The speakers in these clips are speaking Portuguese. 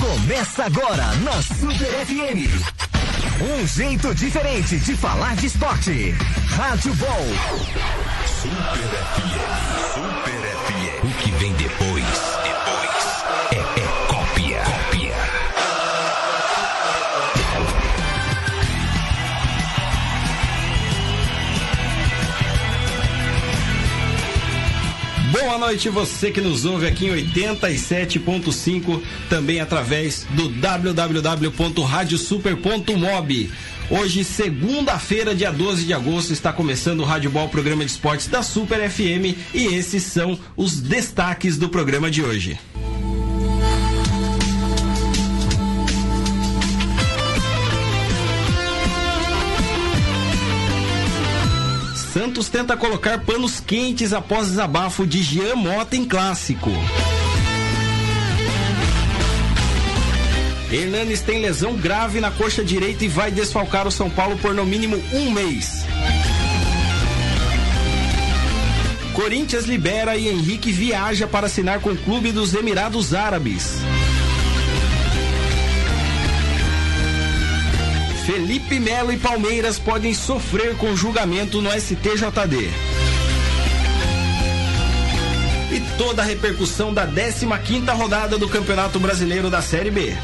Começa agora na Super FM. Um jeito diferente de falar de esporte. Rádio Ball. Super FM. Super noite, você que nos ouve aqui em 87.5, também através do www.radiosuper.mob. Hoje, segunda-feira, dia 12 de agosto, está começando o Rádio Ball, programa de esportes da Super FM, e esses são os destaques do programa de hoje. Santos tenta colocar panos quentes após desabafo de Jean Mota em clássico. Hernanes tem lesão grave na coxa direita e vai desfalcar o São Paulo por no mínimo um mês. Corinthians libera e Henrique viaja para assinar com o clube dos Emirados Árabes. Felipe Melo e Palmeiras podem sofrer com julgamento no STJD. E toda a repercussão da 15ª rodada do Campeonato Brasileiro da Série B.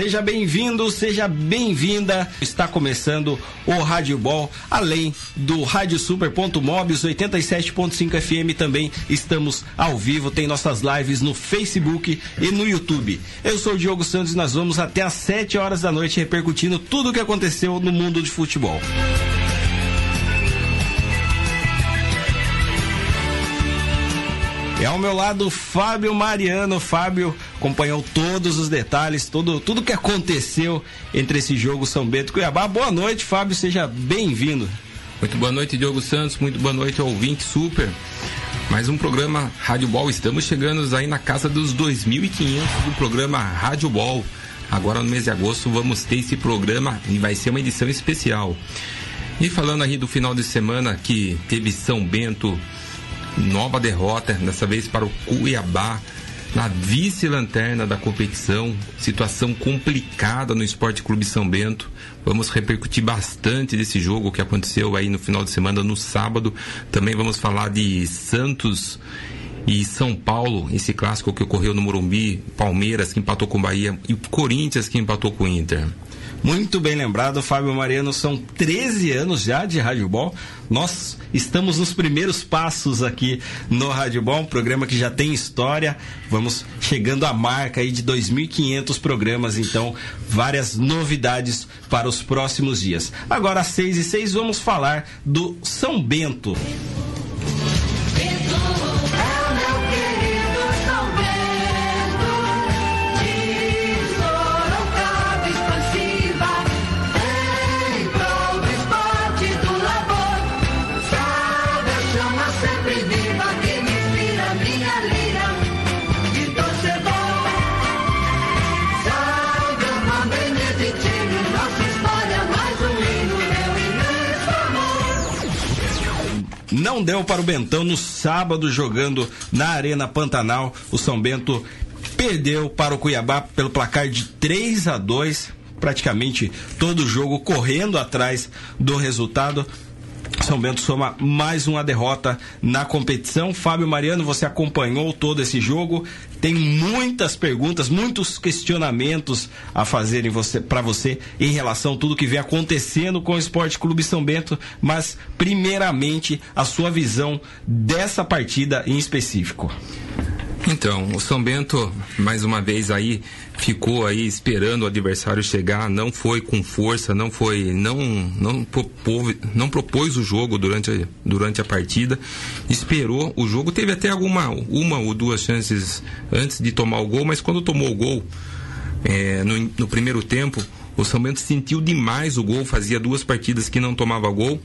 Seja bem-vindo, seja bem-vinda. Está começando o Rádio Ball, além do Rádio Super.mob, os 87.5 FM também estamos ao vivo, tem nossas lives no Facebook e no YouTube. Eu sou o Diogo Santos e nós vamos até às 7 horas da noite repercutindo tudo o que aconteceu no mundo de futebol. É ao meu lado Fábio Mariano. Fábio acompanhou todos os detalhes, tudo, tudo que aconteceu entre esse jogo São Bento e Cuiabá. Boa noite, Fábio, seja bem-vindo. Muito boa noite, Diogo Santos. Muito boa noite, ouvinte super. Mais um programa Rádio Ball. Estamos chegando aí na casa dos 2.500 do programa Rádio Ball. Agora no mês de agosto vamos ter esse programa e vai ser uma edição especial. E falando aí do final de semana que teve São Bento nova derrota, dessa vez para o Cuiabá, na vice-lanterna da competição, situação complicada no Esporte Clube São Bento. Vamos repercutir bastante desse jogo que aconteceu aí no final de semana, no sábado. Também vamos falar de Santos e São Paulo, esse clássico que ocorreu no Morumbi, Palmeiras que empatou com o Bahia e Corinthians que empatou com o Inter. Muito bem lembrado, Fábio Mariano, são 13 anos já de Rádio Ball. Nós estamos nos primeiros passos aqui no Rádio Ball, um programa que já tem história. Vamos chegando à marca aí de 2.500 programas, então várias novidades para os próximos dias. Agora às 6 e 6 vamos falar do São Bento. Não deu para o Bentão no sábado jogando na Arena Pantanal. O São Bento perdeu para o Cuiabá pelo placar de 3 a 2, praticamente todo o jogo correndo atrás do resultado. São Bento soma mais uma derrota na competição. Fábio Mariano, você acompanhou todo esse jogo. Tem muitas perguntas, muitos questionamentos a fazerem você, para você em relação a tudo que vem acontecendo com o Esporte Clube São Bento, mas primeiramente a sua visão dessa partida em específico. Então, o São Bento, mais uma vez aí, ficou aí esperando o adversário chegar, não foi com força, não foi, não, não, propôs, não propôs o jogo durante a, durante a partida, esperou o jogo, teve até alguma, uma ou duas chances antes de tomar o gol, mas quando tomou o gol, é, no, no primeiro tempo, o São Bento sentiu demais o gol, fazia duas partidas que não tomava gol,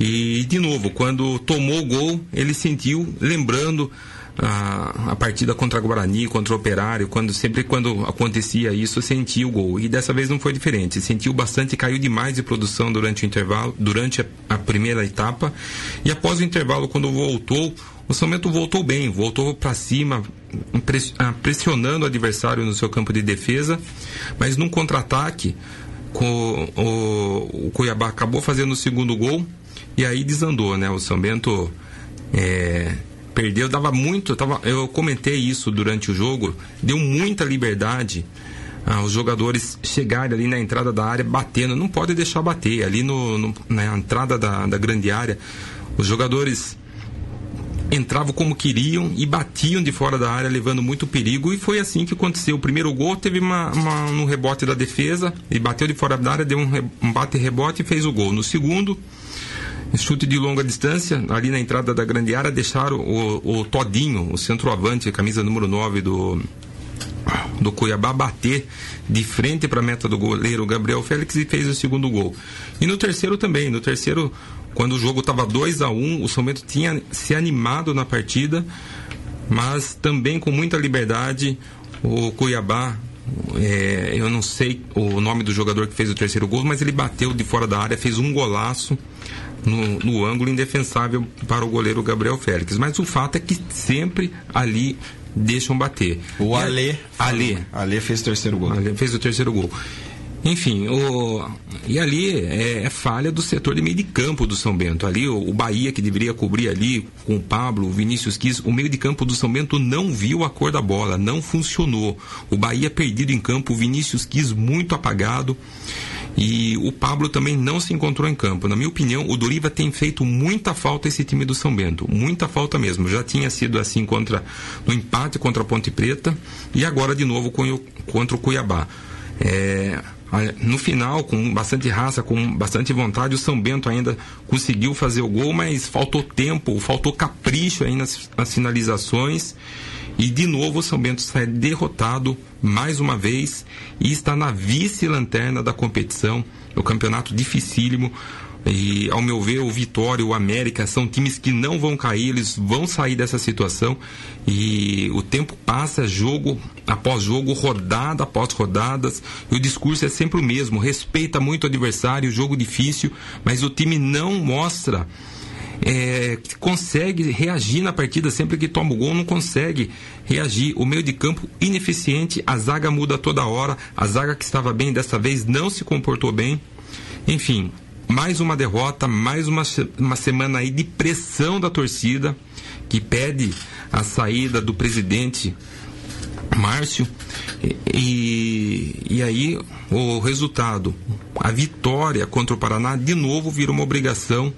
e de novo, quando tomou o gol, ele sentiu, lembrando a, a, partida contra Guarani, contra o Operário, quando sempre quando acontecia isso, sentia o gol. E dessa vez não foi diferente. Sentiu bastante, caiu demais de produção durante o intervalo, durante a, a primeira etapa. E após o intervalo, quando voltou, o São Bento voltou bem, voltou para cima, ah, pressionando o adversário no seu campo de defesa, mas num contra-ataque, o, o Cuiabá acabou fazendo o segundo gol e aí desandou, né? O São Bento é, perdeu, dava muito, tava, eu comentei isso durante o jogo, deu muita liberdade aos jogadores chegarem ali na entrada da área batendo, não pode deixar bater, ali no, no na entrada da, da grande área, os jogadores entravam como queriam e batiam de fora da área, levando muito perigo. E foi assim que aconteceu. O primeiro gol teve uma, uma no rebote da defesa e bateu de fora da área, deu um, um bate-rebote e fez o gol. No segundo, chute de longa distância, ali na entrada da grande área, deixaram o, o Todinho, o centroavante, camisa número 9 do, do Cuiabá, bater de frente para a meta do goleiro Gabriel Félix e fez o segundo gol. E no terceiro também, no terceiro, quando o jogo estava 2 a 1 um, o São Bento tinha se animado na partida, mas também com muita liberdade, o Cuiabá é, eu não sei o nome do jogador que fez o terceiro gol, mas ele bateu de fora da área, fez um golaço no, no ângulo indefensável para o goleiro Gabriel Félix. Mas o fato é que sempre ali deixam bater. O Alê. Alê. Alê fez o terceiro gol. Alê fez o terceiro gol. Enfim, o, e ali é, é, falha do setor de meio de campo do São Bento. Ali o, o, Bahia, que deveria cobrir ali com o Pablo, o Vinícius Quis, o meio de campo do São Bento não viu a cor da bola, não funcionou. O Bahia perdido em campo, o Vinícius Quis muito apagado. E o Pablo também não se encontrou em campo. Na minha opinião, o Doriva tem feito muita falta esse time do São Bento. Muita falta mesmo. Já tinha sido assim contra no empate contra a Ponte Preta e agora de novo contra o Cuiabá. É, no final, com bastante raça, com bastante vontade, o São Bento ainda conseguiu fazer o gol, mas faltou tempo, faltou capricho aí nas, nas finalizações. E de novo o São Bento sai derrotado mais uma vez e está na vice-lanterna da competição. O campeonato dificílimo. E, ao meu ver, o Vitória o América são times que não vão cair, eles vão sair dessa situação. E o tempo passa, jogo após jogo, rodada após rodadas, e o discurso é sempre o mesmo: respeita muito o adversário, jogo difícil, mas o time não mostra é, consegue reagir na partida sempre que toma o gol, não consegue reagir. O meio de campo ineficiente, a zaga muda toda hora, a zaga que estava bem dessa vez não se comportou bem. Enfim, mais uma derrota, mais uma, uma semana aí de pressão da torcida que pede a saída do presidente Márcio. E, e aí o resultado, a vitória contra o Paraná, de novo vira uma obrigação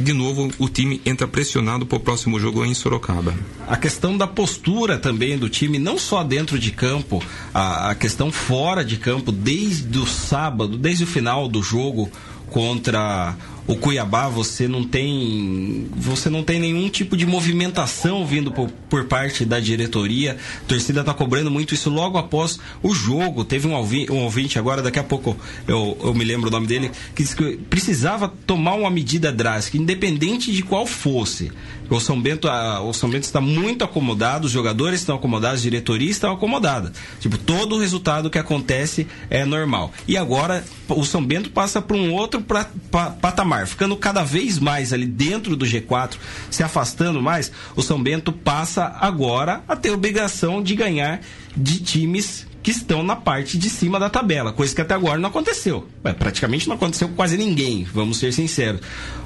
de novo o time entra pressionado para o próximo jogo em Sorocaba. A questão da postura também do time, não só dentro de campo, a, a questão fora de campo, desde o sábado, desde o final do jogo contra o Cuiabá você não tem você não tem nenhum tipo de movimentação vindo por, por parte da diretoria. A torcida está cobrando muito isso logo após o jogo. Teve um ouvinte, um ouvinte agora, daqui a pouco eu, eu me lembro o nome dele, que disse que precisava tomar uma medida drástica, independente de qual fosse. O São Bento, a, o São Bento está muito acomodado, os jogadores estão acomodados, a diretoria está acomodada. Tipo, todo o resultado que acontece é normal. E agora o São Bento passa para um outro pra, pra, patamar, ficando cada vez mais ali dentro do G4, se afastando mais. O São Bento passa agora a ter obrigação de ganhar de times que estão na parte de cima da tabela, coisa que até agora não aconteceu. É, praticamente não aconteceu com quase ninguém, vamos ser sinceros.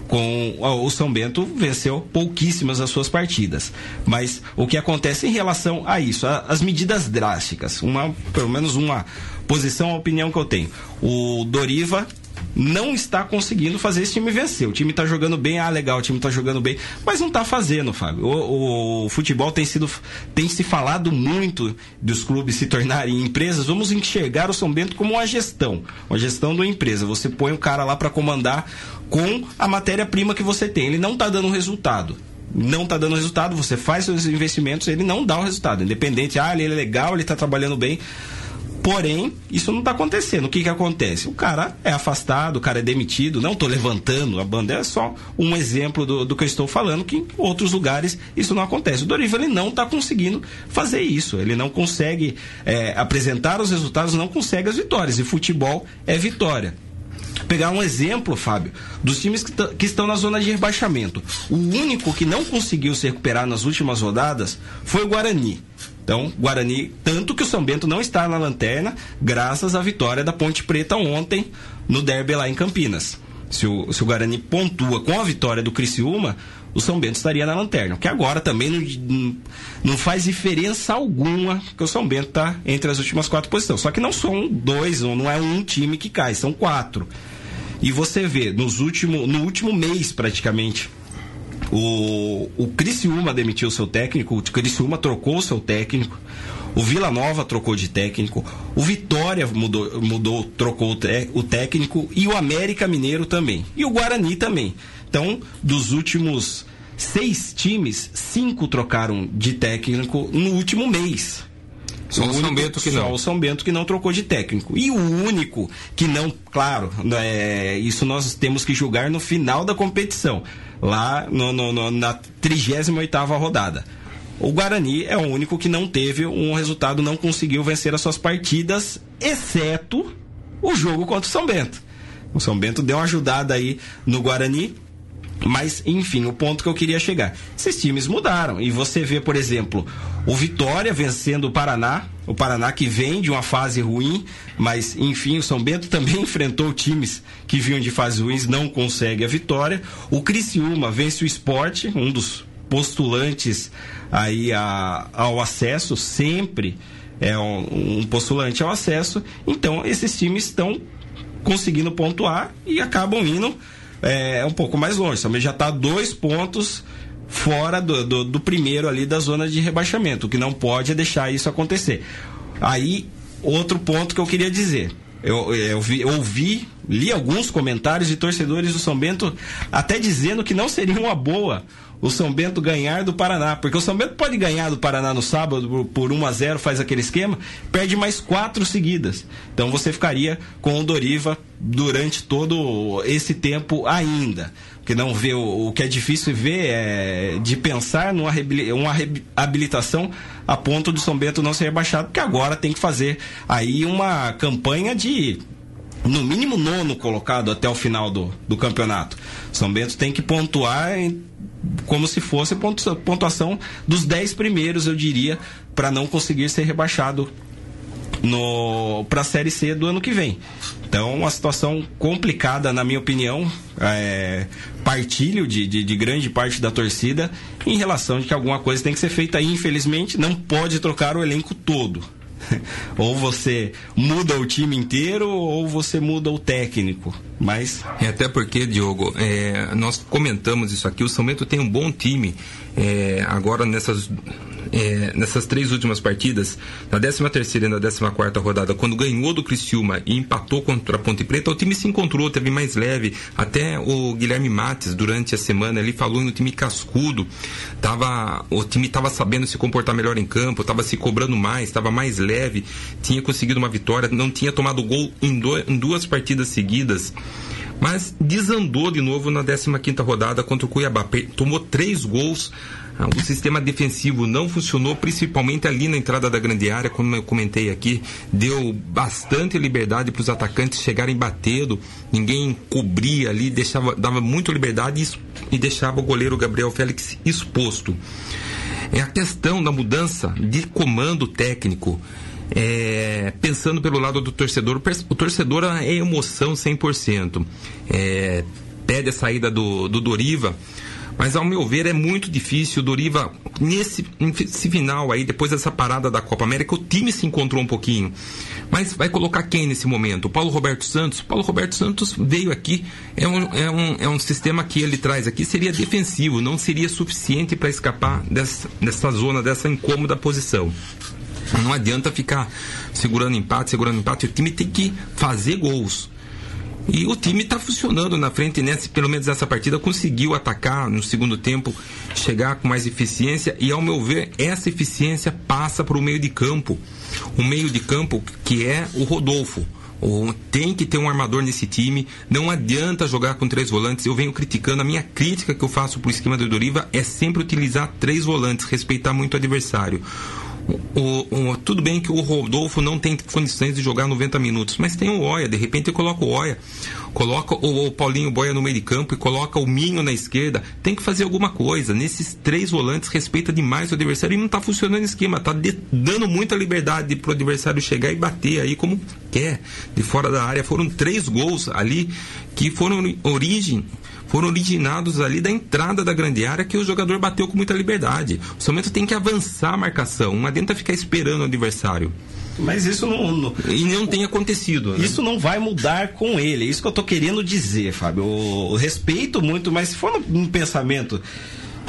Com o São Bento venceu pouquíssimas as suas partidas. Mas o que acontece em relação a isso, as medidas drásticas, uma, pelo menos uma posição, a opinião que eu tenho. O Doriva não está conseguindo fazer esse time vencer. O time está jogando bem, ah, legal, o time está jogando bem, mas não está fazendo, Fábio. O, o, o, futebol tem sido, tem se falado muito dos clubes se tornarem empresas. Vamos enxergar o São Bento como uma gestão, uma gestão de uma empresa. Você põe o cara lá para comandar com a matéria-prima que você tem. Ele não está dando resultado não está dando resultado, você faz seus investimentos, ele não dá o resultado. Independente, ah, ele é legal, ele está trabalhando bem Porém, isso não está acontecendo. O que, que acontece? O cara é afastado, o cara é demitido. Não estou levantando a bandeira, é só um exemplo do, do, que eu estou falando, que em outros lugares isso não acontece. O Dorival ele não está conseguindo fazer isso. Ele não consegue é, apresentar os resultados, não consegue as vitórias. E futebol é vitória pegar um exemplo, Fábio, dos times que, que, estão na zona de rebaixamento. O único que não conseguiu se recuperar nas últimas rodadas foi o Guarani. Então, Guarani, tanto que o São Bento não está na lanterna, graças à vitória da Ponte Preta ontem no derby lá em Campinas. Se o, se o Guarani pontua com a vitória do Criciúma, o São Bento estaria na lanterna. Que agora também não, não faz diferença alguma que o São Bento está entre as últimas quatro posições. Só que não são dois, não é um time que cai, são quatro. E você vê, nos último, no último mês praticamente, o, o Criciúma demitiu seu técnico, o Criciúma trocou seu técnico, o Vila Nova trocou de técnico, o Vitória mudou, mudou trocou o, o técnico e o América Mineiro também. E o Guarani também. Então, dos últimos seis times, cinco trocaram de técnico no último mês. Só o, o São Bento que não. O São Bento que não trocou de técnico. E o único que não, claro, é, isso nós temos que julgar no final da competição lá no, no, no, na 38 rodada. O Guarani é o único que não teve um resultado, não conseguiu vencer as suas partidas, exceto o jogo contra o São Bento. O São Bento deu uma ajudada aí no Guarani, mas, enfim, o ponto que eu queria chegar. Esses times mudaram. E você vê, por exemplo, o Vitória vencendo o Paraná. O Paraná que vem de uma fase ruim, mas, enfim, o São Bento também enfrentou times que vinham de fases ruins, não consegue a vitória. O Criciúma vence o esporte, um dos postulantes aí a, ao acesso, sempre é um, um postulante ao acesso. Então, esses times estão conseguindo pontuar e acabam indo é, um pouco mais longe. Também já está dois pontos fora do, do, do, primeiro ali da zona de rebaixamento. O que não pode é deixar isso acontecer. Aí, outro ponto que eu queria dizer. Eu, eu, vi, eu ouvi, li alguns comentários de torcedores do São Bento até dizendo que não seria uma boa o São Bento ganhar do Paraná. Porque o São Bento pode ganhar do Paraná no sábado por 1 a 0 faz aquele esquema, perde mais quatro seguidas. Então você ficaria com o Doriva durante todo esse tempo ainda. Que não vê o, o que é difícil ver é de pensar numa uma reabilitação a ponto de São Bento não ser rebaixado, porque agora tem que fazer aí uma campanha de no mínimo nono colocado até o final do, do campeonato. São Bento tem que pontuar em, como se fosse pontuação dos dez primeiros, eu diria, para não conseguir ser rebaixado para a Série C do ano que vem. Então, uma situação complicada, na minha opinião. É, partilho de, de, de, grande parte da torcida em relação de que alguma coisa tem que ser feita. Infelizmente, não pode trocar o elenco todo. ou você muda o time inteiro ou você muda o técnico. Mas. É, até porque, Diogo, é, nós comentamos isso aqui, o São Bento tem um bom time. É, agora nessas, é, nessas três últimas partidas, na 13 terceira e na 14 quarta rodada, quando ganhou do Criciúma e empatou contra a Ponte Preta, o time se encontrou, teve mais leve. Até o Guilherme Mates, durante a semana, ele falou no time cascudo. Tava, o time estava sabendo se comportar melhor em campo, estava se cobrando mais, estava mais leve, tinha conseguido uma vitória, não tinha tomado gol em, do, em duas partidas seguidas mas desandou de novo na 15ª rodada contra o Cuiabá. Tomou três gols. Ah, o sistema defensivo não funcionou, principalmente ali na entrada da grande área, como eu comentei aqui, deu bastante liberdade para os atacantes chegarem batendo, ninguém cobria ali, deixava, dava muita liberdade e, e deixava o goleiro Gabriel Félix exposto. É a questão da mudança de comando técnico é, pensando pelo lado do torcedor, o torcedor é emoção 100%. É, pede a saída do, do Doriva, mas ao meu ver é muito difícil. O Doriva, nesse, nesse final aí, depois dessa parada da Copa América, o time se encontrou um pouquinho. Mas vai colocar quem nesse momento? O Paulo Roberto Santos? O Paulo Roberto Santos veio aqui, é um, é um, é um sistema que ele traz aqui, seria defensivo, não seria suficiente para escapar dessa, dessa zona, dessa incômoda posição. Não adianta ficar segurando empate, segurando empate. O time tem que fazer gols. E o time está funcionando na frente, nesse, pelo menos nessa partida, conseguiu atacar no segundo tempo, chegar com mais eficiência e, ao meu ver, essa eficiência passa para o meio de campo. O meio de campo que é o Rodolfo. Tem que ter um armador nesse time. Não adianta jogar com três volantes. Eu venho criticando. A minha crítica que eu faço pro esquema do Doriva é sempre utilizar três volantes, respeitar muito o adversário. O, o, tudo bem que o Rodolfo não tem condições de jogar 90 minutos, mas tem o Oia, de repente coloca o Oia, coloca o, o, Paulinho Boia no meio de campo e coloca o Minho na esquerda. Tem que fazer alguma coisa. Nesses três volantes, respeita demais o adversário e não está funcionando o esquema. Está dando muita liberdade para o adversário chegar e bater aí como quer, de fora da área. Foram três gols ali que foram origem foram originados ali da entrada da grande área que o jogador bateu com muita liberdade. O São tem que avançar a marcação, não adianta ficar esperando o adversário. Mas isso não, não, E não tem acontecido. Né? Isso não vai mudar com ele. É isso que eu tô querendo dizer, Fábio. Eu, eu respeito muito, mas se for um pensamento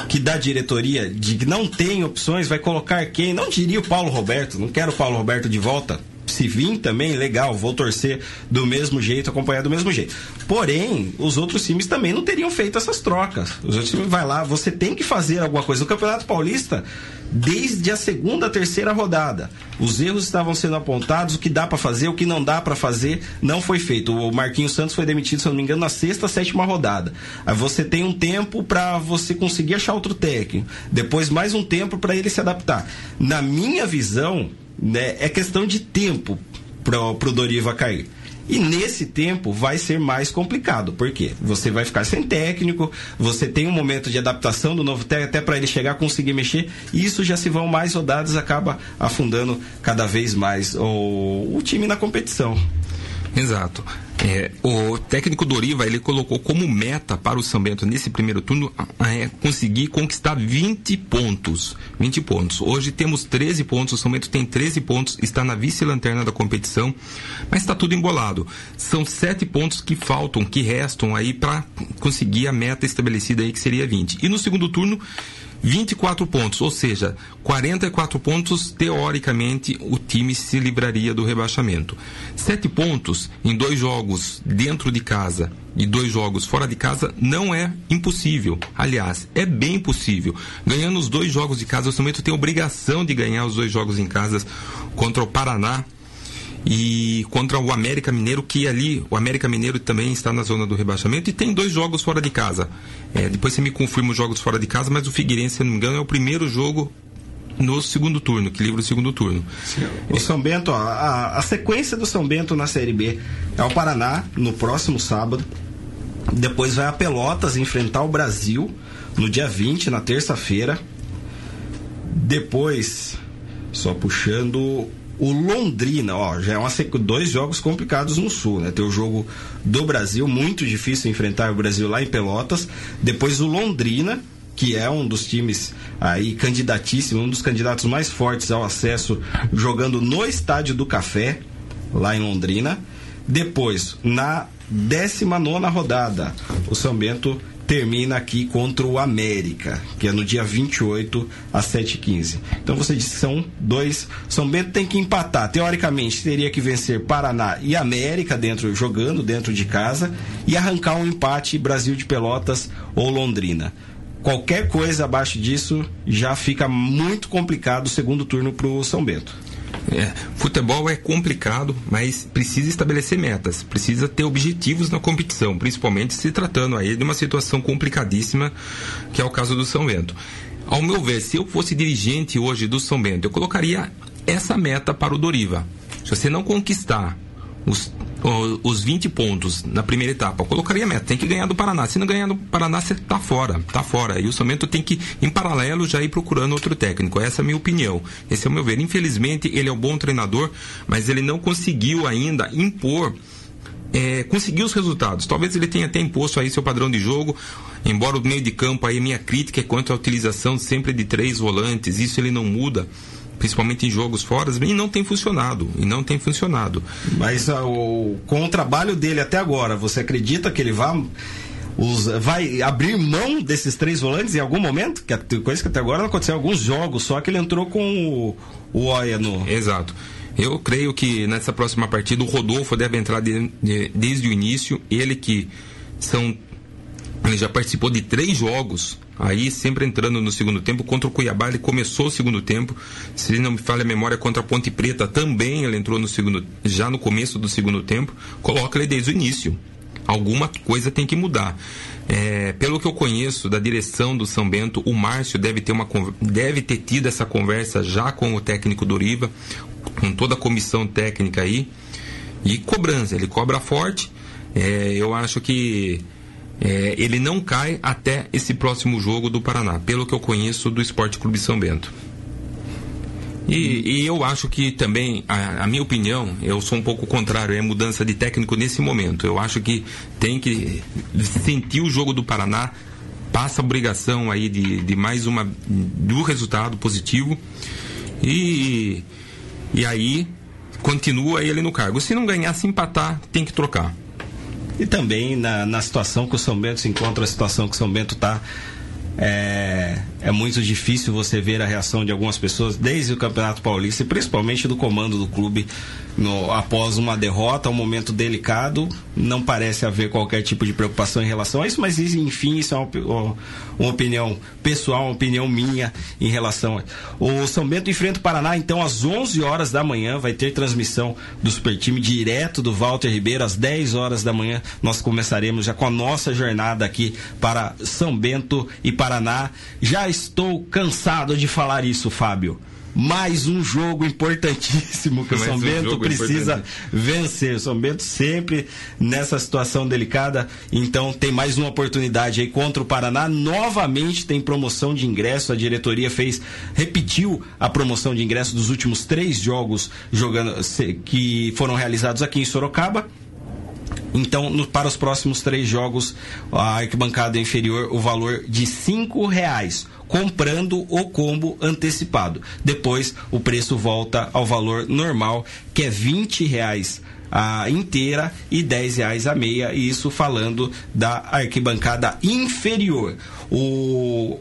que da diretoria de que não tem opções, vai colocar quem? Não diria o Paulo Roberto. Não quero o Paulo Roberto de volta se vir também, legal, vou torcer do mesmo jeito, acompanhar do mesmo jeito. Porém, os outros times também não teriam feito essas trocas. Os outros times vai lá, você tem que fazer alguma coisa. O Campeonato Paulista, desde a segunda, terceira rodada, os erros estavam sendo apontados, o que dá para fazer, o que não dá para fazer, não foi feito. O Marquinhos Santos foi demitido, se eu não me engano, na sexta, sétima rodada. Aí você tem um tempo para você conseguir achar outro técnico. Depois mais um tempo para ele se adaptar. Na minha visão, né, é questão de tempo para o Doriva cair. E nesse tempo vai ser mais complicado, porque você vai ficar sem técnico, você tem um momento de adaptação do novo técnico até para ele chegar a conseguir mexer, e isso já se vão mais rodadas, acaba afundando cada vez mais o, o time na competição. Exato. É, o técnico Doriva ele colocou como meta para o São Bento nesse primeiro turno é, conseguir conquistar 20 pontos. 20 pontos. Hoje temos 13 pontos, o São Bento tem 13 pontos, está na vice-lanterna da competição, mas está tudo embolado. São 7 pontos que faltam, que restam aí para conseguir a meta estabelecida aí que seria 20. E no segundo turno 24 pontos, ou seja, 44 pontos, teoricamente, o time se livraria do rebaixamento. Sete pontos em dois jogos dentro de casa e dois jogos fora de casa não é impossível. Aliás, é bem possível. Ganhando os dois jogos de casa, o São Bento tem obrigação de ganhar os dois jogos em casa contra o Paraná e contra o América Mineiro, que ali o América Mineiro também está na zona do rebaixamento e tem dois jogos fora de casa. É, depois você me confirma os jogos fora de casa, mas o Figueirense, se não me engano, é o primeiro jogo no segundo turno, que livra o segundo turno. O São Bento, a, a sequência do São Bento na Série B é o Paraná no próximo sábado. Depois vai a Pelotas enfrentar o Brasil no dia 20, na terça-feira. Depois, só puxando o Londrina, ó, já é uma dois jogos complicados no Sul, né? Tem o jogo do Brasil, muito difícil enfrentar o Brasil lá em Pelotas. Depois o Londrina, que é um dos times aí candidatíssimo, um dos candidatos mais fortes ao acesso, jogando no Estádio do Café, lá em Londrina. Depois, na 19 rodada, o São Bento termina aqui contra o América, que é no dia 28 às 7h15. Então você disse que são dois. São Bento tem que empatar. Teoricamente, teria que vencer Paraná e América dentro jogando dentro de casa e arrancar um empate Brasil de Pelotas ou Londrina. Qualquer coisa abaixo disso já fica muito complicado o segundo turno para o São Bento. É, futebol é complicado, mas precisa estabelecer metas, precisa ter objetivos na competição, principalmente se tratando aí de uma situação complicadíssima, que é o caso do São Bento. Ao meu ver, se eu fosse dirigente hoje do São Bento, eu colocaria essa meta para o Doriva. Se você não conquistar os, os 20 pontos na primeira etapa. Eu colocaria a meta, tem que ganhar do Paraná. Se não ganhar do Paraná, você tá fora, tá fora. E o Samento tem que, em paralelo, já ir procurando outro técnico. Essa é a minha opinião. Esse é o meu ver. Infelizmente, ele é um bom treinador, mas ele não conseguiu ainda impor é, conseguir os resultados. Talvez ele tenha até imposto aí seu padrão de jogo, embora o meio de campo aí minha crítica é quanto à utilização sempre de três volantes, isso ele não muda principalmente em jogos fora, e não tem funcionado. E não tem funcionado. Mas uh, o, com o trabalho dele até agora, você acredita que ele vai, os, vai abrir mão desses três volantes em algum momento? Que coisa que até agora não aconteceu. Alguns jogos só que ele entrou com o, o Oia no. Exato. Eu creio que nessa próxima partida o Rodolfo deve entrar de, de, desde o início. Ele que são. Ele já participou de três jogos, aí sempre entrando no segundo tempo. Contra o Cuiabá ele começou o segundo tempo. Se não me falha a memória, contra a Ponte Preta também ele entrou no segundo, já no começo do segundo tempo. Coloca ele desde o início. Alguma coisa tem que mudar. É, pelo que eu conheço da direção do São Bento, o Márcio deve ter, uma, deve ter tido essa conversa já com o técnico Doriva, com toda a comissão técnica aí. E cobrança, ele cobra forte. É, eu acho que é, ele não cai até esse próximo jogo do Paraná, pelo que eu conheço do Esporte Clube São Bento. E, e, eu acho que também, a, a, minha opinião, eu sou um pouco contrário, é mudança de técnico nesse momento. Eu acho que tem que sentir o jogo do Paraná, passa a obrigação aí de, de mais uma, do resultado positivo. E, e aí continua ele no cargo. Se não ganhar, se empatar, tem que trocar. E também na, na situação que o São Bento se encontra, a situação que o São Bento está é, é muito difícil você ver a reação de algumas pessoas desde o Campeonato Paulista e principalmente do comando do clube no, após uma derrota, um momento delicado. Não parece haver qualquer tipo de preocupação em relação a isso, mas enfim, isso é uma, uma opinião pessoal, uma opinião minha em relação a. O São Bento enfrenta o Paraná, então, às 11 horas da manhã. Vai ter transmissão do Super Time direto do Walter Ribeiro. Às 10 horas da manhã, nós começaremos já com a nossa jornada aqui para São Bento e Paraná. Já estou cansado de falar isso, Fábio mais um jogo importantíssimo que o São um Bento precisa vencer. O São Bento sempre nessa situação delicada, então tem mais uma oportunidade aí contra o Paraná. Novamente tem promoção de ingresso. A diretoria fez, repetiu a promoção de ingresso dos últimos três jogos jogando que foram realizados aqui em Sorocaba. Então, no, para os próximos três jogos, a arquibancada inferior, o valor de cinco reais comprando o combo antecipado. Depois o preço volta ao valor normal, que é 20 reais a inteira e 10 reais a meia, isso falando da arquibancada inferior. O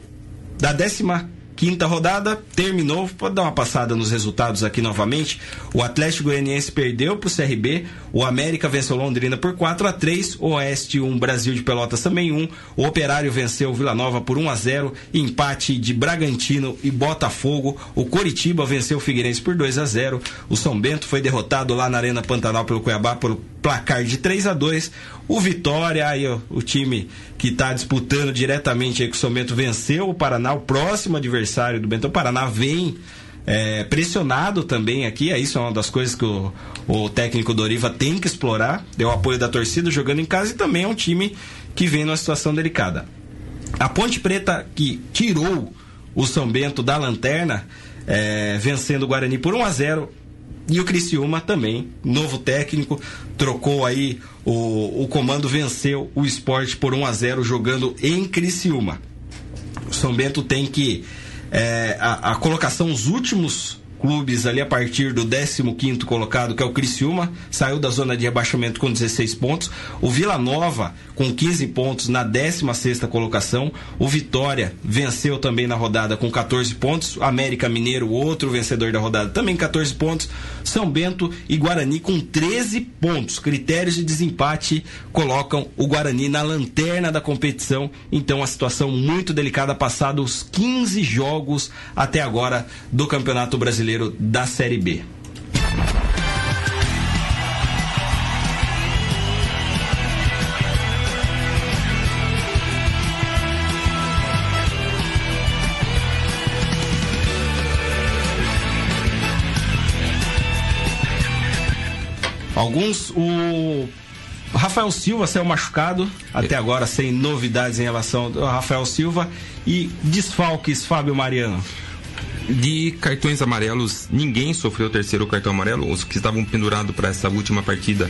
da décima Quinta rodada terminou, pode dar uma passada nos resultados aqui novamente. O Atlético Goianiense perdeu para o CRB, o América venceu Londrina por 4 a 3 o Oeste 1, Brasil de Pelotas também 1, o Operário venceu Vila Nova por 1 a 0 empate de Bragantino e Botafogo, o Coritiba venceu o Figueirense por 2 a 0 o São Bento foi derrotado lá na Arena Pantanal pelo Cuiabá por placar de 3 a 2 o Vitória, aí o time que está disputando diretamente aí com o São Bento venceu o Paraná, o próximo adversário do Bento. O Paraná vem é, pressionado também aqui, é isso é uma das coisas que o, o técnico Doriva tem que explorar. Deu apoio da torcida jogando em casa e também é um time que vem numa situação delicada. A Ponte Preta que tirou o São Bento da lanterna, é, vencendo o Guarani por 1 a 0 e o Criciúma também, novo técnico, trocou aí o, o comando, venceu o esporte por 1 a 0 jogando em Criciúma. O São Bento tem que. É, a, a colocação, os últimos clubes ali a partir do 15 colocado, que é o Criciúma, saiu da zona de rebaixamento com 16 pontos. O Vila Nova com 15 pontos na 16 colocação. O Vitória venceu também na rodada com 14 pontos. América Mineiro, outro vencedor da rodada, também 14 pontos. São Bento e Guarani com 13 pontos. Critérios de desempate colocam o Guarani na lanterna da competição. Então a situação muito delicada passados 15 jogos até agora do Campeonato Brasileiro brasileiro da Série B. Alguns, o Rafael Silva saiu machucado, até agora sem novidades em relação ao Rafael Silva. E desfalques, Fábio Mariano. De cartões amarelos, ninguém sofreu o terceiro cartão amarelo. Os que estavam pendurados para essa última partida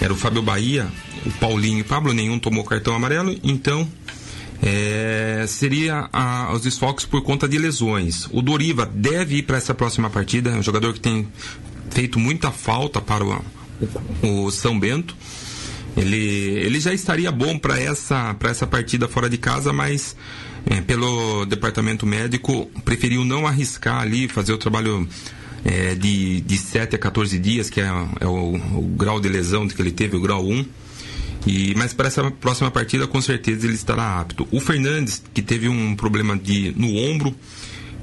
era o Fábio Bahia, o Paulinho e o Pablo, nenhum tomou cartão amarelo. Então, é, seria a, os desfalques por conta de lesões. O Doriva deve ir para essa próxima partida, é um jogador que tem feito muita falta para o, o, o São Bento. Ele, ele já estaria bom para essa, essa partida fora de casa, mas é, pelo departamento médico, preferiu não arriscar ali, fazer o trabalho é, de, de 7 a 14 dias, que é, é o, o, grau de lesão que ele teve, o grau 1. E, mas para essa próxima partida, com certeza ele estará apto. O Fernandes, que teve um problema de, no ombro,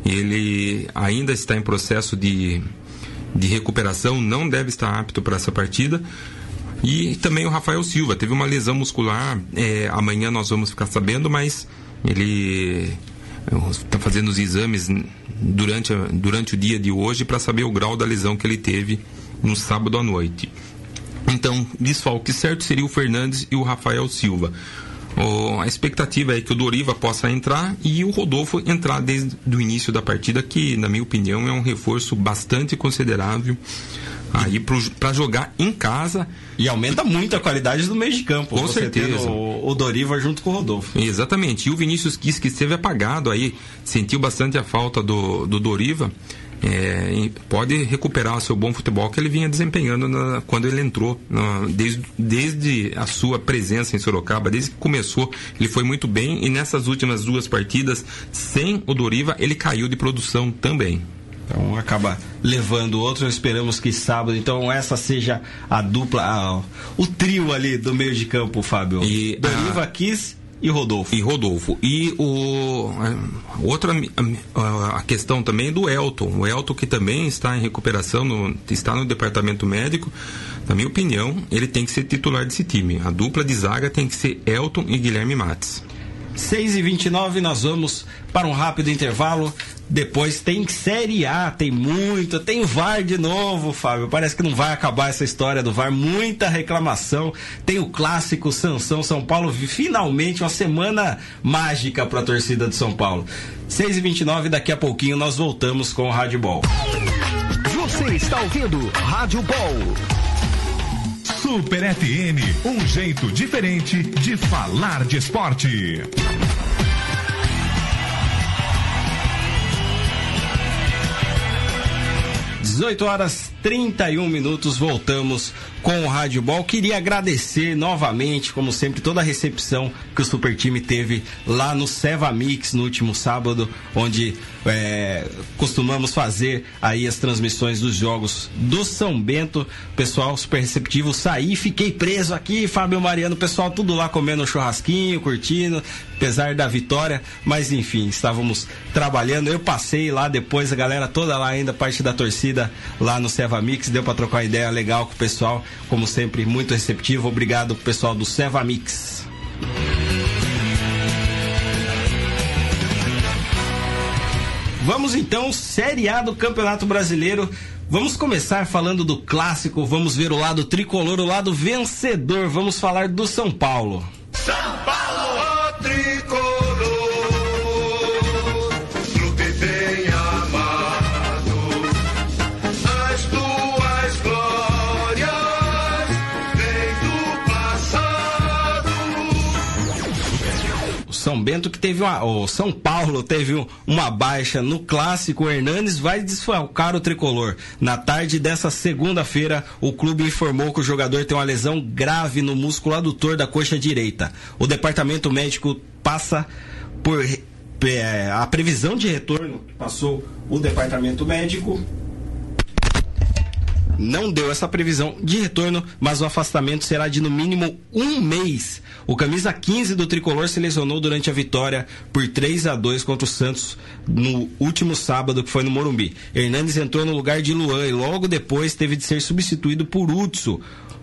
ele ainda está em processo de, de recuperação, não deve estar apto para essa partida. E também o Rafael Silva teve uma lesão muscular. É, amanhã nós vamos ficar sabendo, mas ele está fazendo os exames durante, durante o dia de hoje para saber o grau da lesão que ele teve no sábado à noite. Então, desfalque certo seria o Fernandes e o Rafael Silva. a expectativa é que o Doriva possa entrar e o Rodolfo entrar desde o início da partida, que, na minha opinião, é um reforço bastante considerável aí para jogar em casa. E aumenta muito a qualidade do meio de campo. Com certeza. O, o, Doriva junto com o Rodolfo. Exatamente. E o Vinícius Quis, que esteve apagado aí, sentiu bastante a falta do, do Doriva. É, pode recuperar o seu bom futebol que ele vinha desempenhando na, quando ele entrou, na, desde, desde a sua presença em Sorocaba, desde que começou, ele foi muito bem e nessas últimas duas partidas, sem o Doriva, ele caiu de produção também. Então acaba levando outro. Esperamos que sábado, então, essa seja a dupla, a, o trio ali do meio de campo, Fábio. E Doriva, a... Kiss e Rodolfo. E Rodolfo. E o outra a, questão também do Elton. O Elton que também está em recuperação, no, está no departamento médico. Na minha opinião, ele tem que ser titular desse time. A dupla de zaga tem que ser Elton e Guilherme Matos. 6 e 29 nós vamos para um rápido intervalo. Depois tem Série A, tem muito, tem o VAR de novo, Fábio. Parece que não vai acabar essa história do VAR, muita reclamação. Tem o clássico Sansão São Paulo, finalmente uma semana mágica para a torcida de São Paulo. 6 e 29 daqui a pouquinho nós voltamos com o Rádio Ball. Você está ouvindo Rádio Ball. Super FM, um jeito diferente de falar de esporte. 18 horas 31 minutos, voltamos com o Rádio Ball. Queria agradecer novamente, como sempre, toda a recepção que o Super Time teve lá no Seva Mix no último sábado, onde é, costumamos fazer aí as transmissões dos jogos do São Bento. Pessoal super receptivo, saí, fiquei preso aqui, Fábio Mariano, pessoal tudo lá comendo churrasquinho, curtindo, apesar da vitória, mas enfim, estávamos trabalhando. Eu passei lá depois, a galera toda lá ainda, parte da torcida lá no Seva Mix, deu para trocar ideia legal com o pessoal, como sempre, muito receptivo. Obrigado pessoal do Seva Mix. Vamos então, Série A do Campeonato Brasileiro. Vamos começar falando do clássico, vamos ver o lado tricolor, o lado vencedor. Vamos falar do São Paulo. São Paulo, São Bento que teve uma, o São Paulo teve uma baixa no clássico, o Hernanes vai desfalcar o tricolor. Na tarde dessa segunda-feira, o clube informou que o jogador tem uma lesão grave no músculo adutor da coxa direita. O departamento médico passa por é, a previsão de retorno passou o departamento médico não deu essa previsão de retorno, mas o afastamento será de no mínimo um mês. O camisa 15 do tricolor se lesionou durante a vitória por 3 a 2 contra o Santos no último sábado, que foi no Morumbi. Hernandes entrou no lugar de Luan e logo depois teve de ser substituído por Hudson.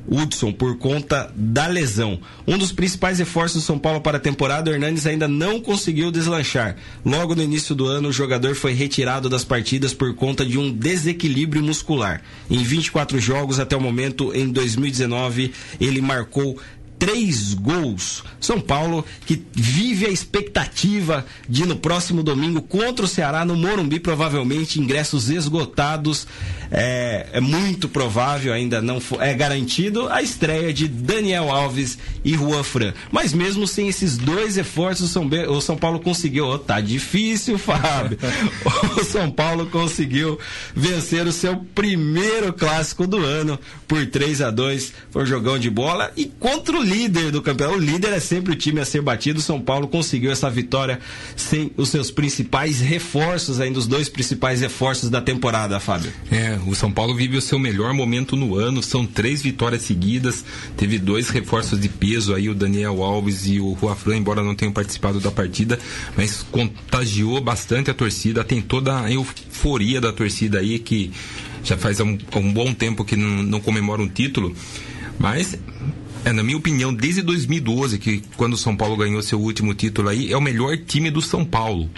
Hudson por conta da lesão. Um dos principais reforços do São Paulo para a temporada, Hernandes ainda não conseguiu deslanchar. Logo no início do ano, o jogador foi retirado das partidas por conta de um desequilíbrio muscular. Em 24 jogos até o momento, em 2019, ele marcou três gols. São Paulo que vive a expectativa de no próximo domingo contra o Ceará no Morumbi, provavelmente ingressos esgotados. É, é muito provável, ainda não for, é garantido a estreia de Daniel Alves e Juan Fran. Mas mesmo sem esses dois reforços, o São, Be o São Paulo conseguiu. Oh, tá difícil, Fábio. o São Paulo conseguiu vencer o seu primeiro clássico do ano por 3 a 2 Foi um jogão de bola e contra o líder do campeonato. O líder é sempre o time a ser batido. São Paulo conseguiu essa vitória sem os seus principais reforços, ainda os dois principais reforços da temporada, Fábio. É, o São Paulo vive o seu melhor momento no ano. São três vitórias seguidas. Teve dois reforços de peso aí, o Daniel Alves e o Juafran, embora não tenham participado da partida, mas contagiou bastante a torcida. Tem toda a euforia da torcida aí que já faz um, um bom tempo que não, não comemora um título. Mas é, na minha opinião, desde 2012, que quando o São Paulo ganhou seu último título aí, é o melhor time do São Paulo,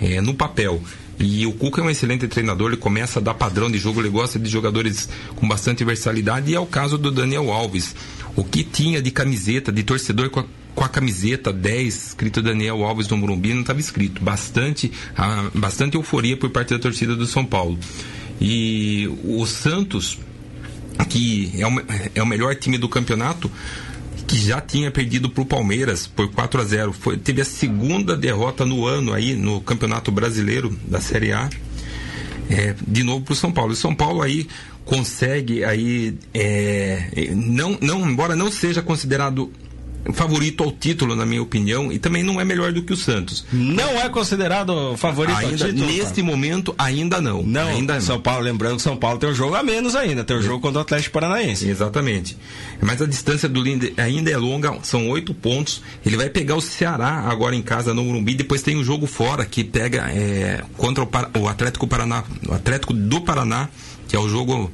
é, no papel. E o Cuca é um excelente treinador, ele começa a dar padrão de jogo, ele gosta de jogadores com bastante versalidade, e é o caso do Daniel Alves. O que tinha de camiseta, de torcedor com a, com a camiseta 10, escrito Daniel Alves do Morumbi, não estava escrito. Bastante, ah, bastante euforia por parte da torcida do São Paulo. E o Santos, que é o, é o melhor time do campeonato, que já tinha perdido para o Palmeiras por 4 a 0 Foi, teve a segunda derrota no ano aí no Campeonato Brasileiro da Série A. É, de novo para o São Paulo. E São Paulo aí consegue aí é, não, não embora não seja considerado favorito ao título, na minha opinião, e também não é melhor do que o Santos. Não é considerado favorito ainda, ao título? Neste cara. momento, ainda não. Não, ainda São Paulo, lembrando que São Paulo tem um jogo a menos ainda, tem um jogo contra o Atlético Paranaense. Exatamente. Mas a distância do Linde ainda é longa, são oito pontos. Ele vai pegar o Ceará agora em casa no Morumbi, depois tem o um jogo fora que pega é, contra o, o Atlético Paraná, o Atlético do Paraná, que é o jogo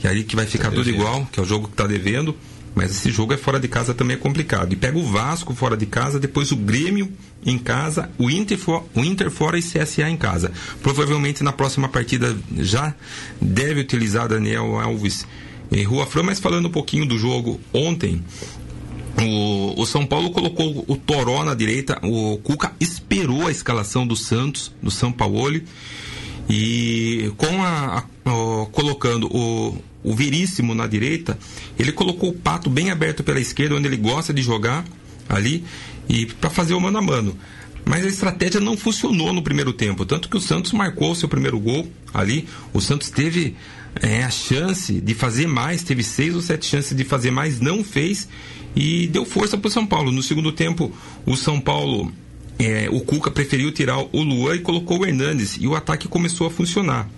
que é ali que vai ficar tá tudo igual, que é o jogo que está devendo. Mas esse jogo é fora de casa também é complicado. E pega o Vasco fora de casa, depois o Grêmio em casa, o Inter, for, o Inter fora e CSA em casa. Provavelmente na próxima partida já deve utilizar Daniel Alves em Rua Fran, mas falando um pouquinho do jogo ontem, o, o, São Paulo colocou o Toró na direita, o Cuca esperou a escalação do Santos, do São Paulo, e com a, a, colocando o, o Veríssimo na direita, ele colocou o Pato bem aberto pela esquerda, onde ele gosta de jogar ali, e para fazer o mano a mano. Mas a estratégia não funcionou no primeiro tempo, tanto que o Santos marcou o seu primeiro gol ali. O Santos teve é, a chance de fazer mais, teve seis ou sete chances de fazer mais, não fez e deu força para o São Paulo. No segundo tempo, o São Paulo, é, o Cuca preferiu tirar o Luan e colocou o Hernandes e o ataque começou a funcionar.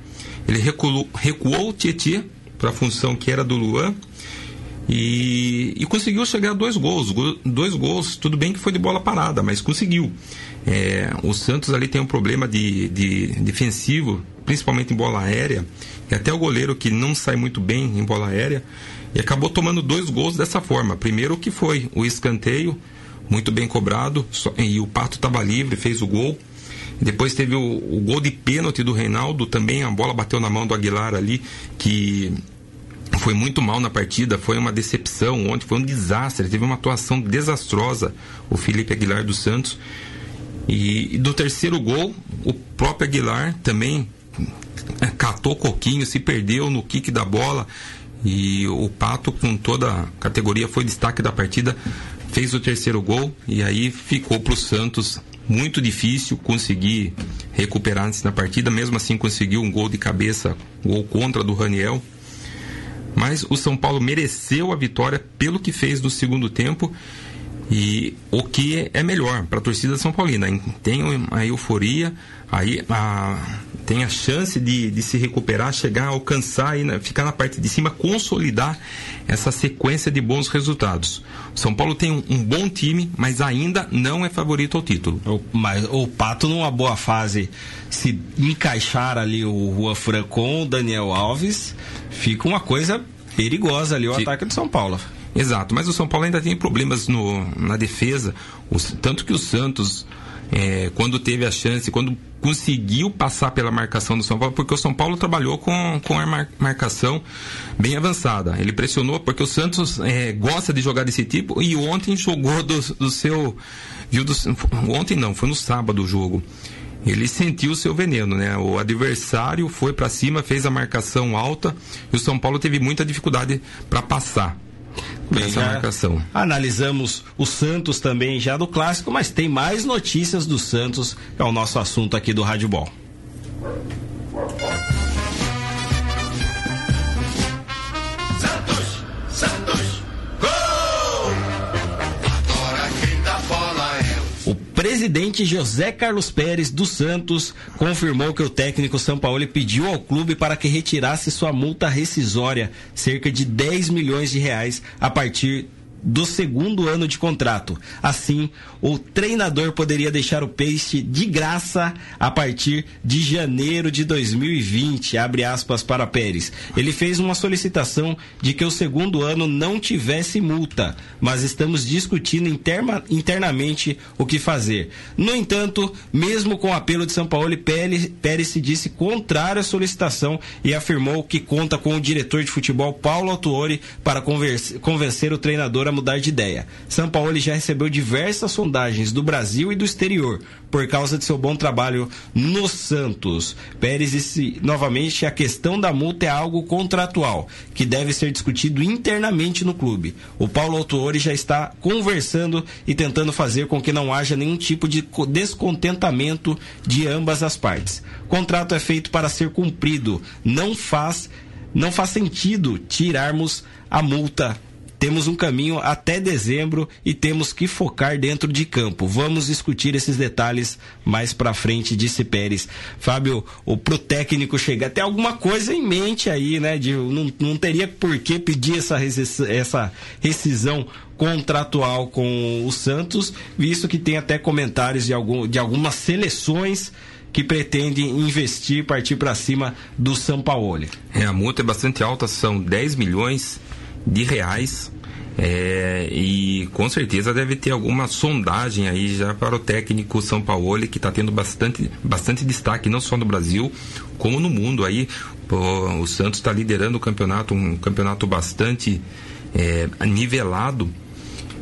Ele recuou, recuou o Tietchan para a função que era do Luan. E, e, conseguiu chegar a dois gols. Dois gols, tudo bem que foi de bola parada, mas conseguiu. É, o Santos ali tem um problema de, de defensivo, principalmente em bola aérea, e até o goleiro que não sai muito bem em bola aérea, e acabou tomando dois gols dessa forma. Primeiro que foi o escanteio, muito bem cobrado, e o Pato estava livre, fez o gol. Depois teve o, o gol de pênalti do Reinaldo, também a bola bateu na mão do Aguilar ali, que foi muito mal na partida, foi uma decepção ontem, foi um desastre, teve uma atuação desastrosa o Felipe Aguilar dos Santos. E, e do terceiro gol, o próprio Aguilar também é, catou coquinho, se perdeu no kick da bola. E o Pato, com toda a categoria, foi destaque da partida, fez o terceiro gol e aí ficou para o Santos muito difícil conseguir recuperar antes da partida, mesmo assim conseguiu um gol de cabeça, gol contra do Raniel. Mas o São Paulo mereceu a vitória pelo que fez no segundo tempo e o que é melhor para a torcida São Paulina. Tem a euforia, aí a, tem a chance de, de se recuperar, chegar, alcançar e ficar na parte de cima, consolidar essa sequência de bons resultados. São Paulo tem um, um bom time, mas ainda não é favorito ao título. O, mas o Pato numa boa fase, se encaixar ali o Rua Fran com o Daniel Alves, fica uma coisa perigosa ali o Fica. ataque do São Paulo. Exato, mas o São Paulo ainda tem problemas no, na defesa, tanto que o Santos é, quando teve a chance, quando conseguiu passar pela marcação do São Paulo, porque o São Paulo trabalhou com, com a mar, marcação bem avançada. Ele pressionou, porque o Santos é, gosta de jogar desse tipo e ontem jogou do, do seu. Viu do, ontem não, foi no sábado o jogo ele sentiu o seu veneno, né? O adversário foi para cima, fez a marcação alta e o São Paulo teve muita dificuldade para passar. Bem, essa marcação. Analisamos o Santos também já do clássico, mas tem mais notícias do Santos, é o nosso assunto aqui do Rádio Ball. Presidente José Carlos Pérez dos Santos confirmou que o técnico São Paulo pediu ao clube para que retirasse sua multa rescisória, cerca de 10 milhões de reais, a partir do segundo ano de contrato. Assim, o treinador poderia deixar o peixe de graça a partir de janeiro de 2020, abre aspas para Pérez. Ele fez uma solicitação de que o segundo ano não tivesse multa, mas estamos discutindo interna, internamente o que fazer. No entanto, mesmo com o apelo de São Paulo, Pérez, Pérez se disse contrário à solicitação e afirmou que conta com o diretor de futebol Paulo Autuori para convencer o treinador a mudar de ideia. São Paulo já recebeu diversas sondagens do Brasil e do exterior por causa de seu bom trabalho no Santos. Pérez disse novamente a questão da multa é algo contratual, que deve ser discutido internamente no clube. O Paulo Autuori já está conversando e tentando fazer com que não haja nenhum tipo de descontentamento de ambas as partes. O contrato é feito para ser cumprido, não faz não faz sentido tirarmos a multa temos um caminho até dezembro e temos que focar dentro de campo. Vamos discutir esses detalhes mais para frente, disse Pérez. Fábio, o pro técnico chegar até alguma coisa em mente aí, né? De, não, não teria por que pedir essa, essa rescisão contratual com o Santos, visto que tem até comentários de, algum, de algumas seleções que pretendem investir, partir para cima do São Paulo. É, a multa é bastante alta, são 10 milhões de reais é, e com certeza deve ter alguma sondagem aí já para o técnico São Paulo, que está tendo bastante, bastante destaque, não só no Brasil, como no mundo. Aí o Santos está liderando o campeonato, um campeonato bastante é, nivelado.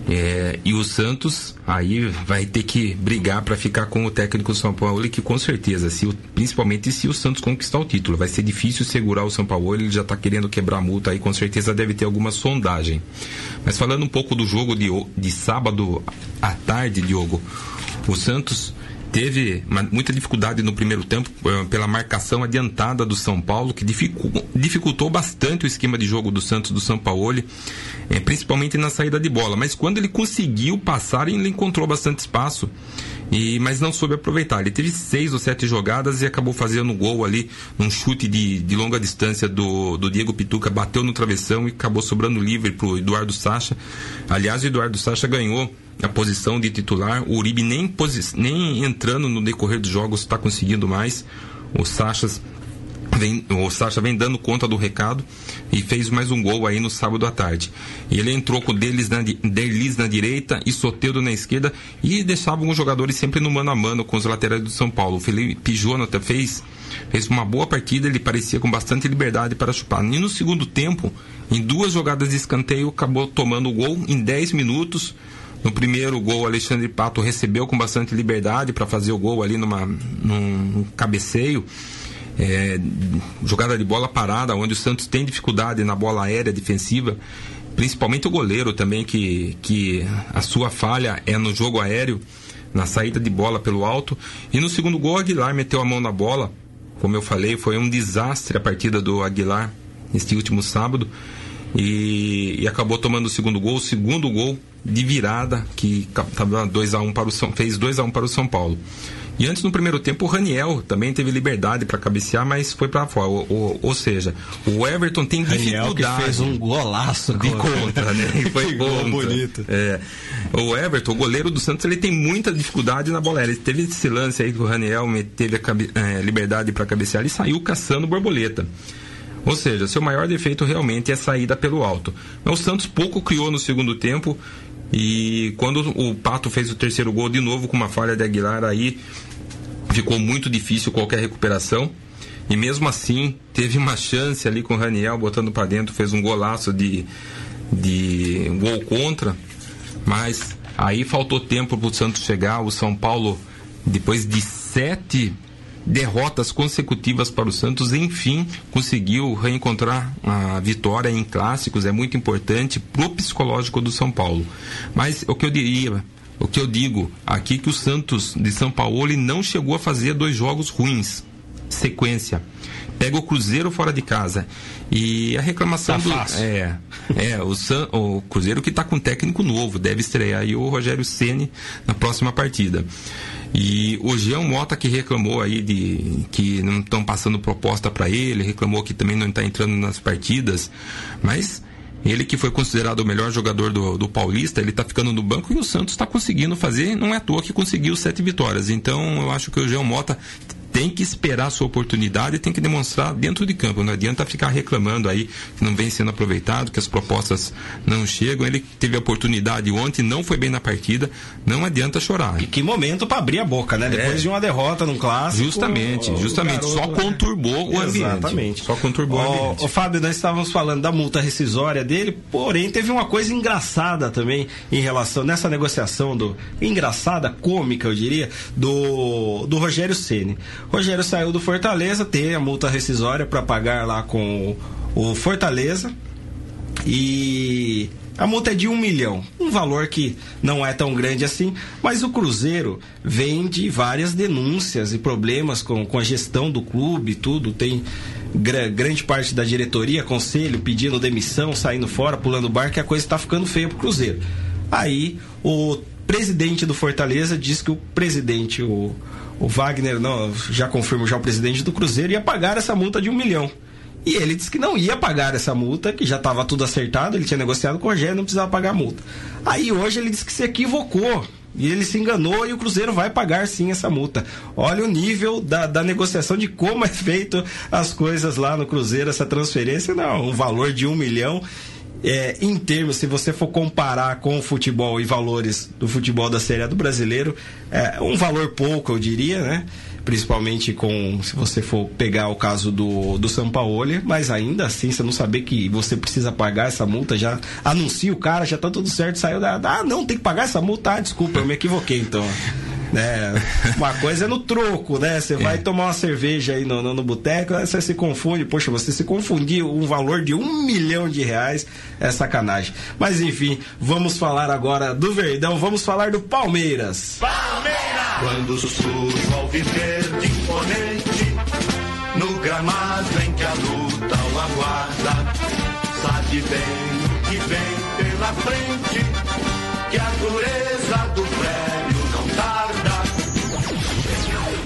É, e o Santos aí vai ter que brigar para ficar com o técnico do São Paulo, que com certeza, se o, principalmente se o Santos conquistar o título, vai ser difícil segurar o São Paulo, ele já está querendo quebrar a multa aí, com certeza deve ter alguma sondagem. Mas falando um pouco do jogo de, de sábado à tarde, Diogo, o Santos teve muita dificuldade no primeiro tempo eh, pela marcação adiantada do São Paulo, que dificultou bastante o esquema de jogo do Santos do São Paulo, eh, principalmente na saída de bola. Mas quando ele conseguiu passar, ele encontrou bastante espaço. E, mas não soube aproveitar. Ele teve seis ou sete jogadas e acabou fazendo gol ali, num chute de, de longa distância do, do Diego Pituca, bateu no travessão e acabou sobrando livre para o Eduardo Sacha. Aliás, o Eduardo Sacha ganhou a posição de titular. O Uribe nem, nem entrando no decorrer dos jogos está conseguindo mais. O Sachas vem, o Sacha vem dando conta do recado e fez mais um gol aí no sábado à tarde. E ele entrou com Delis na, Delis na direita e Soteldo na esquerda e deixava os jogadores sempre no mano a mano com os laterais do São Paulo. O Felipe Jonathan fez, fez uma boa partida, ele parecia com bastante liberdade para chupar. E no segundo tempo, em duas jogadas de escanteio, acabou tomando o gol em 10 minutos no primeiro gol, Alexandre Pato recebeu com bastante liberdade para fazer o gol ali numa, num cabeceio. É, jogada de bola parada, onde o Santos tem dificuldade na bola aérea defensiva, principalmente o goleiro também, que, que a sua falha é no jogo aéreo, na saída de bola pelo alto. E no segundo gol, Aguilar meteu a mão na bola. Como eu falei, foi um desastre a partida do Aguilar neste último sábado. E, e acabou tomando o segundo gol. O segundo gol de virada, que estava 2 a 1 um para o São, fez 2 a 1 um para o São Paulo. E antes, no primeiro tempo, o Raniel também teve liberdade para cabecear, mas foi para fora. Ou, ou, ou, seja, o Everton tem Raniel dificuldade. que fez um golaço de contra, né? E foi contra. bonito. É. O Everton, o goleiro do Santos, ele tem muita dificuldade na bola Ele teve esse lance aí que o Raniel teve a cabe, é, liberdade para cabecear e saiu caçando borboleta. Ou seja, seu maior defeito realmente é a saída pelo alto. Mas o Santos pouco criou no segundo tempo e quando o Pato fez o terceiro gol de novo com uma falha de Aguilar, aí ficou muito difícil qualquer recuperação. E mesmo assim, teve uma chance ali com o Raniel botando para dentro, fez um golaço de, de gol contra. Mas aí faltou tempo para o Santos chegar. O São Paulo, depois de sete derrotas consecutivas para o Santos, enfim, conseguiu reencontrar a vitória em clássicos, é muito importante pro psicológico do São Paulo. Mas o que eu diria, o que eu digo aqui que o Santos de São Paulo não chegou a fazer dois jogos ruins, sequência. pega o Cruzeiro fora de casa. E a reclamação tá do. Fácil. É, é o, San, o Cruzeiro que está com técnico novo, deve estrear aí o Rogério Ceni na próxima partida. E o Jean Mota que reclamou aí de que não estão passando proposta para ele, reclamou que também não está entrando nas partidas, mas ele que foi considerado o melhor jogador do, do Paulista, ele está ficando no banco e o Santos está conseguindo fazer, não é à toa que conseguiu sete vitórias. Então eu acho que o Jean Mota tem que esperar a sua oportunidade e tem que demonstrar dentro de campo. Não adianta ficar reclamando aí que não vem sendo aproveitado, que as propostas não chegam. Ele teve a oportunidade ontem, não foi bem na partida, não adianta chorar. E que momento para abrir a boca, né? Depois É. de uma derrota num clássico. Justamente, o- o justamente. Só garoto- conturbou o ambiente. Exatamente. Só conturbou o Ó, ambiente. Ô, Fábio, nós estávamos falando da multa rescisória dele, porém teve uma coisa engraçada também em relação nessa negociação do engraçada, cômica, eu diria, do do Rogério Ceni. Rogério saiu do Fortaleza, tem a multa rescisória para pagar lá com o o Fortaleza e a multa é de um milhão, um valor que não é tão grande assim, mas o Cruzeiro vem de várias denúncias e problemas com, com a gestão do clube, tudo. Tem gra- grande parte da diretoria, conselho pedindo demissão, saindo fora, pulando bar, que a coisa está ficando feia pro Cruzeiro. Aí o presidente do Fortaleza diz que o presidente, o, o Wagner, não, já confirmo já o presidente do Cruzeiro, ia pagar essa multa de um milhão. E ele disse que não ia pagar essa multa, que já estava tudo acertado, ele tinha negociado com o Rogério, não precisava pagar a multa. Aí hoje ele disse que se equivocou. E ele se enganou e o Cruzeiro vai pagar sim essa multa. Olha o nível da, da negociação de como é feito as coisas lá no Cruzeiro, essa transferência, não, um valor de um milhão. É, em termos, se você for comparar com o futebol e valores do futebol da Série A do brasileiro, é um valor pouco, eu diria, né? Principalmente com, se você for pegar o caso do, do São Paulo, mas ainda assim, você não saber que você precisa pagar essa multa, já anuncia o cara, já tá tudo certo, saiu da. Ah, não, tem que pagar essa multa, ah, desculpa, eu me equivoquei então. Né? Uma coisa é no troco, né? Você vai tomar uma cerveja aí no, no, no boteco, você se confunde. Poxa, você se confundir um valor de um milhão de reais é sacanagem. Mas enfim, vamos falar agora do Verdão, vamos falar do Palmeiras. Palmeiras! Quando surge ao viver de imponente, no gramado em que a luta o aguarda, sabe bem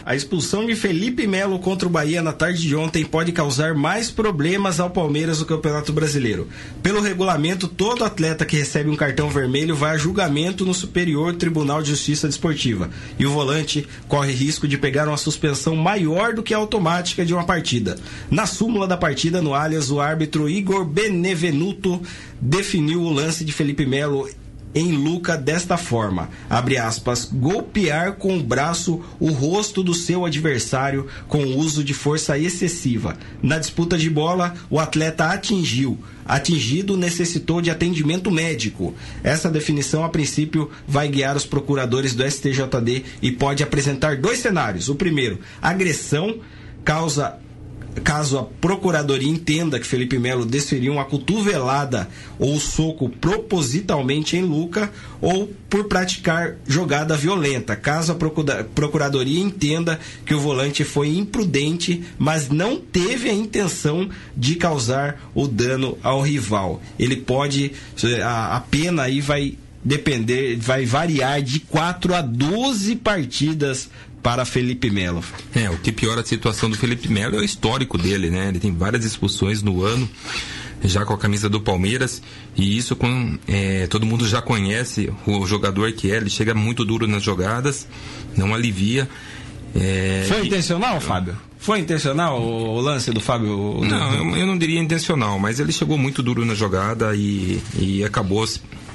A expulsão de Felipe Melo contra o Bahia na tarde de ontem pode causar mais problemas ao Palmeiras no Campeonato Brasileiro. Pelo regulamento, todo atleta que recebe um cartão vermelho vai a julgamento no Superior Tribunal de Justiça Desportiva. E o volante corre risco de pegar uma suspensão maior do que a automática de uma partida. Na súmula da partida no Allianz, o árbitro Igor Benevenuto definiu o lance de Felipe Melo em Luca desta forma, abre aspas, golpear com o braço o rosto do seu adversário com o uso de força excessiva. Na disputa de bola, o atleta atingiu. Atingido necessitou de atendimento médico. Essa definição, a princípio, vai guiar os procuradores do STJD e pode apresentar dois cenários. O primeiro, agressão causa caso a procuradoria entenda que Felipe Melo desferiu uma cotovelada ou soco propositalmente em Luca ou por praticar jogada violenta, caso a procura- procuradoria entenda que o volante foi imprudente, mas não teve a intenção de causar o dano ao rival. Ele pode a, a pena aí vai depender, vai variar de 4 a 12 partidas para Felipe Melo. É, o que piora a situação do Felipe Melo é o histórico dele, né? Ele tem várias expulsões no ano, já com a camisa do Palmeiras, e isso com, é, todo mundo já conhece o jogador que é, ele chega muito duro nas jogadas, não alivia. É, Foi e- intencional, Fábio? Foi intencional o, o lance do Fábio? Não, eu, eu não diria intencional, mas ele chegou muito duro na jogada e, e acabou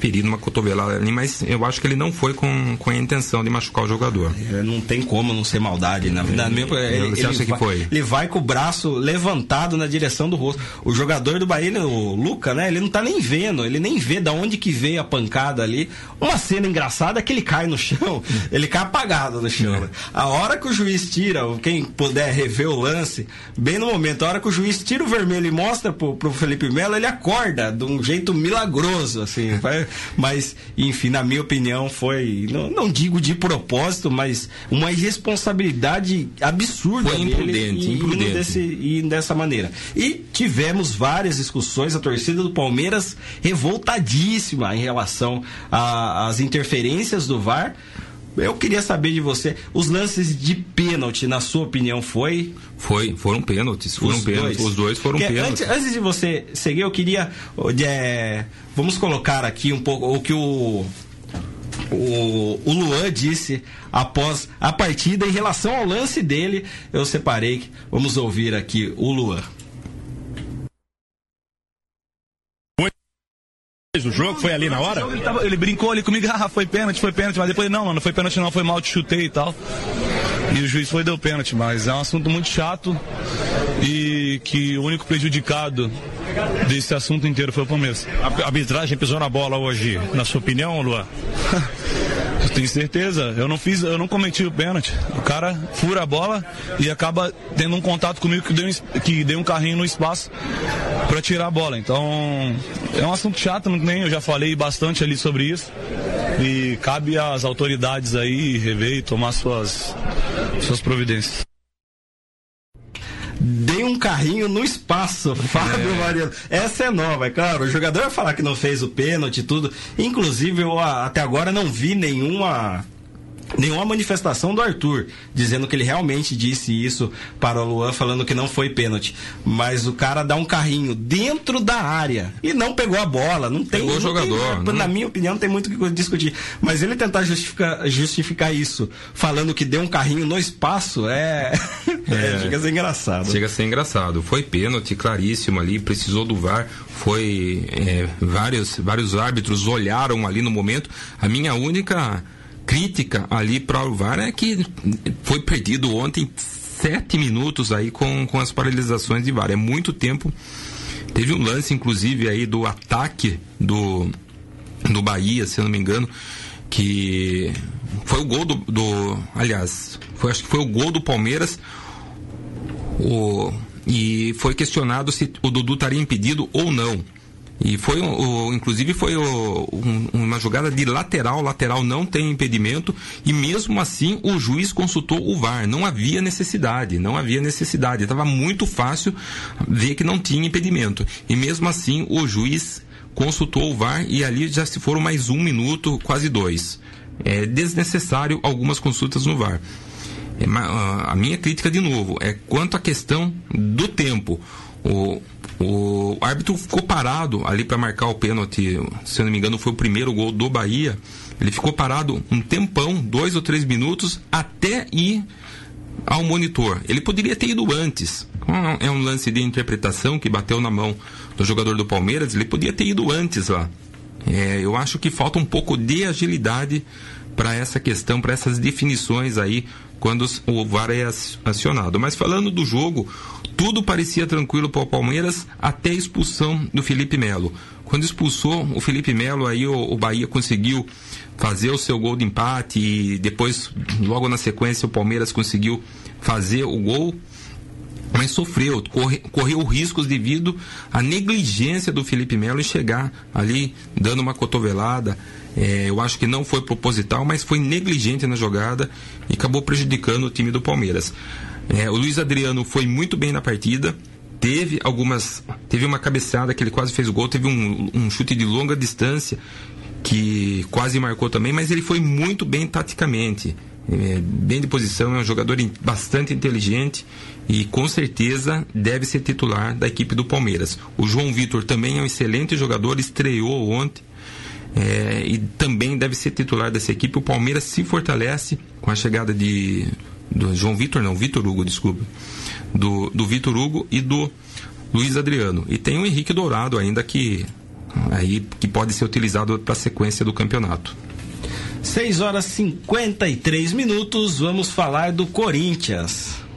se ferindo uma cotovelada ali, mas eu acho que ele não foi com, com a intenção de machucar o jogador. É, Não tem como não ser maldade, na verdade. mesmo, ele, Você ele acha que vai, foi? Ele vai com o braço levantado na direção do rosto. O jogador do Bahia, o Luca, né? Ele não tá nem vendo, ele nem vê da onde que veio a pancada ali. Uma cena engraçada é que ele cai no chão, ele cai apagado no chão. né? A hora que o juiz tira, quem puder rever o lance, bem no momento, a hora que o juiz tira o vermelho e mostra pro, pro Felipe Melo, ele acorda de um jeito milagroso, assim. Vai- Mas, enfim, na minha opinião, foi, não, não digo de propósito, mas uma irresponsabilidade absurda. Foi imprudente, e, imprudente. Desse, e dessa maneira. E tivemos várias discussões, a torcida do Palmeiras revoltadíssima em relação às interferências do VAR. Eu queria saber de você, os lances de pênalti, na sua opinião, foi? Foi, foram pênaltis, foram os pênaltis, dois. os dois foram Porque pênaltis. Antes, antes, de você seguir, eu queria, é, vamos colocar aqui um pouco o que o o, o Luan disse após a partida em relação ao lance dele. Eu separei, vamos ouvir aqui o Luan. O jogo foi ali na hora? Ele, tava, ele, brincou ali comigo, ah, foi pênalti, foi pênalti, mas depois não, não, não foi pênalti não, foi mal, te chutei e tal. E o juiz foi deu pênalti, mas é um assunto muito chato e que o único prejudicado desse assunto inteiro foi o Palmeiras. A arbitragem pisou na bola hoje, na sua opinião, Luan? Eu tenho certeza. Eu não fiz, eu não cometi o pênalti. O cara fura a bola e acaba tendo um contato comigo que deu, que deu um carrinho no espaço para tirar a bola. Então é um assunto chato, não nem eu já falei bastante ali sobre isso. E cabe às autoridades aí rever e tomar suas, suas providências dei um carrinho no espaço, Fábio é. Mariano. Essa é nova, é claro. O jogador vai falar que não fez o pênalti e tudo. Inclusive, eu até agora não vi nenhuma nenhuma manifestação do Arthur dizendo que ele realmente disse isso para o Luan, falando que não foi pênalti. Mas o cara dá um carrinho dentro da área e não pegou a bola. Não tem. Pegou o jogador. Tem, na minha opinião, não tem muito o que discutir. Mas ele tentar justificar, justificar isso falando que deu um carrinho no espaço é. é. chega a ser engraçado. Chega a ser engraçado. Foi pênalti claríssimo ali, precisou do VAR. Foi. É, vários, vários árbitros olharam ali no momento. A minha única crítica ali para o VAR é que foi perdido ontem sete minutos aí com, com as paralisações de VAR. É muito tempo. Teve um lance, inclusive, aí do ataque do, do Bahia, se eu não me engano, que foi o gol do. do aliás, foi, acho que foi o gol do Palmeiras. O, e foi questionado se o Dudu estaria impedido ou não. E foi, o, inclusive, foi o, um, uma jogada de lateral. Lateral não tem impedimento. E mesmo assim, o juiz consultou o VAR. Não havia necessidade. Não havia necessidade. Estava muito fácil ver que não tinha impedimento. E mesmo assim, o juiz consultou o VAR e ali já se foram mais um minuto, quase dois. É desnecessário algumas consultas no VAR. É, a minha crítica, de novo, é quanto à questão do tempo. O, o árbitro ficou parado ali para marcar o pênalti, se eu não me engano, foi o primeiro gol do Bahia. Ele ficou parado um tempão, dois ou três minutos, até ir ao monitor. Ele poderia ter ido antes. É um lance de interpretação que bateu na mão do jogador do Palmeiras. Ele podia ter ido antes lá. É, eu acho que falta um pouco de agilidade para essa questão, para essas definições aí, quando o VAR é acionado. Mas falando do jogo, tudo parecia tranquilo para o Palmeiras até a expulsão do Felipe Melo. Quando expulsou o Felipe Melo, aí o, o Bahia conseguiu fazer o seu gol de empate e depois, logo na sequência, o Palmeiras conseguiu fazer o gol mas sofreu, corre, correu riscos devido à negligência do Felipe Melo em chegar ali dando uma cotovelada. É, eu acho que não foi proposital, mas foi negligente na jogada e acabou prejudicando o time do Palmeiras. É, o Luiz Adriano foi muito bem na partida. Teve algumas. Teve uma cabeçada que ele quase fez o gol. Teve um, um chute de longa distância que quase marcou também, mas ele foi muito bem taticamente. É, bem de posição, é um jogador bastante inteligente e com certeza deve ser titular da equipe do Palmeiras. O João Vitor também é um excelente jogador, estreou ontem. É, e também deve ser titular dessa equipe. O Palmeiras se fortalece com a chegada de do João Vitor, não, Vitor Hugo, desculpa, do, do Vitor Hugo e do Luiz Adriano. E tem o Henrique Dourado ainda que aí que pode ser utilizado para a sequência do campeonato. 6 horas 53 minutos, vamos falar do Corinthians. Corinthians!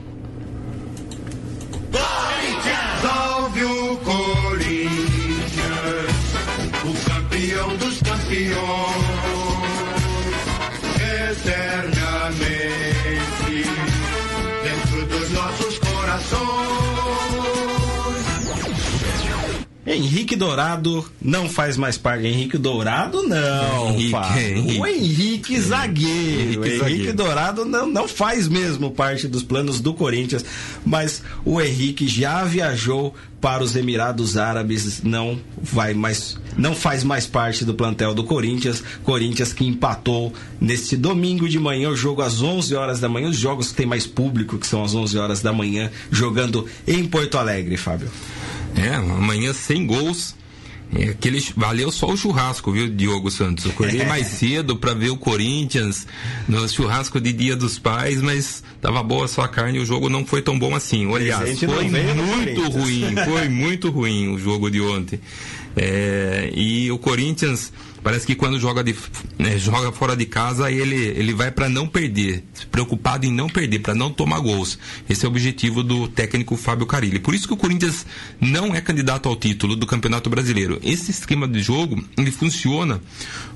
Henrique Dourado não faz mais parte. Henrique Dourado não. Henrique, Fábio. Henrique. O Henrique Zagueiro. Henrique Henrique Zagueiro. Dourado não, não faz mesmo parte dos planos do Corinthians, mas o Henrique já viajou para os Emirados Árabes, não vai mais, não faz mais parte do plantel do Corinthians. Corinthians que empatou neste domingo de manhã, o jogo às 11 horas da manhã, os jogos que tem mais público, que são às 11 horas da manhã, jogando em Porto Alegre, Fábio. É, amanhã sem gols. É, aquele, valeu só o churrasco, viu, Diogo Santos? Eu acordei mais cedo para ver o Corinthians no churrasco de Dia dos Pais, mas tava boa só a carne e o jogo não foi tão bom assim. Aliás, foi muito ruim, foi muito ruim o jogo de ontem. É, e o Corinthians parece que quando joga, de, né, joga fora de casa ele, ele vai para não perder, preocupado em não perder, para não tomar gols. Esse é o objetivo do técnico Fábio Carilli. Por isso que o Corinthians não é candidato ao título do Campeonato Brasileiro. Esse esquema de jogo ele funciona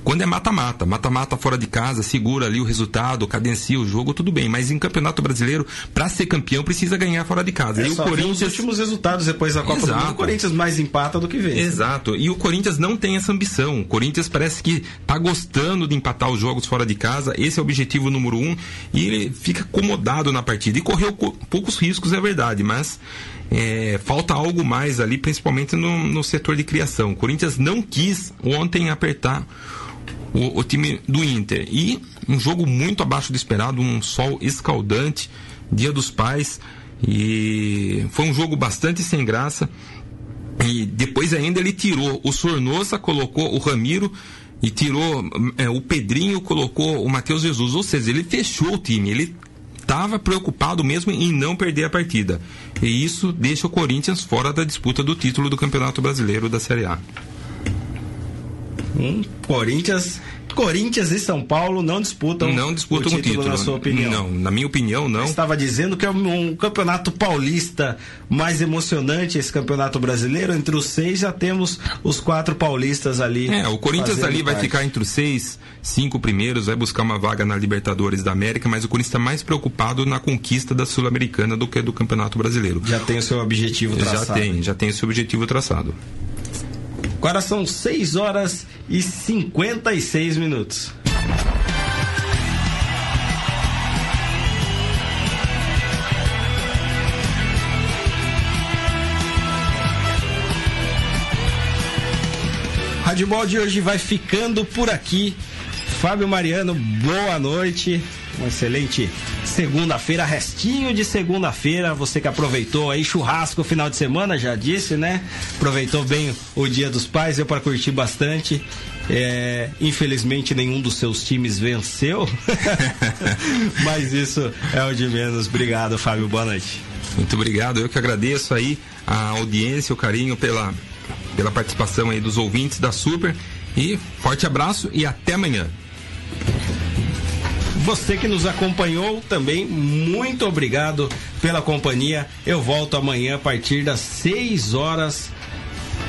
quando é mata-mata, mata-mata fora de casa, segura ali o resultado, cadencia o jogo, tudo bem. Mas em Campeonato Brasileiro, para ser campeão precisa ganhar fora de casa. É e o ver os Corinthians últimos resultados depois da Copa do Exato. Mundo, o Corinthians mais empata do que vence. Exato. E o Corinthians não tem essa ambição. O Corinthians parece que tá gostando de empatar os jogos fora de casa. Esse é o objetivo número um. E ele fica acomodado na partida. E correu co- poucos riscos, é verdade, mas é, falta algo mais ali, principalmente no, no setor de criação. O Corinthians não quis ontem apertar o, o time do Inter. E um jogo muito abaixo do esperado, um sol escaldante, Dia dos Pais. E foi um jogo bastante sem graça. E depois ainda ele tirou o Sornosa, colocou o Ramiro e tirou é, o Pedrinho, colocou o Matheus Jesus. Ou seja, ele fechou o time. Ele estava preocupado mesmo em não perder a partida. E isso deixa o Corinthians fora da disputa do título do Campeonato Brasileiro da Série A. Hum, Corinthians, Corinthians e São Paulo não disputam, não disputam o título, na sua opinião. Não, na minha opinião, não. Estava dizendo que é um, campeonato paulista mais emocionante esse campeonato brasileiro. Entre os seis já temos os quatro paulistas ali. É, o Corinthians ali vai parte. ficar entre os seis, cinco primeiros, vai buscar uma vaga na Libertadores da América, mas o Corinthians está mais preocupado na conquista da Sul-Americana do que do Campeonato Brasileiro. Já tem o seu objetivo traçado. Já tem, já tem esse objetivo traçado. Agora são 6 horas e 56 minutos. Rádio Ball de hoje vai ficando por aqui. Fábio Mariano, boa noite. Uma excelente segunda-feira, restinho de segunda-feira. Você que aproveitou aí churrasco final de semana, já disse, né? Aproveitou bem o Dia dos Pais, deu para curtir bastante. É, infelizmente nenhum dos seus times venceu, mas isso é o de menos. Obrigado, Fábio. Boa noite. Muito obrigado, eu que agradeço aí a audiência, o carinho pela, pela participação aí dos ouvintes da Super. E forte abraço e até amanhã. Você que nos acompanhou também, muito obrigado pela companhia. Eu volto amanhã a partir das 6 horas,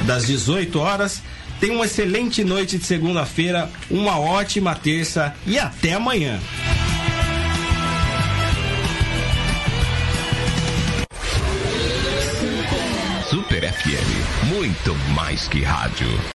das 18 horas. Tenha uma excelente noite de segunda-feira, uma ótima terça e até amanhã. Super FM, muito mais que rádio.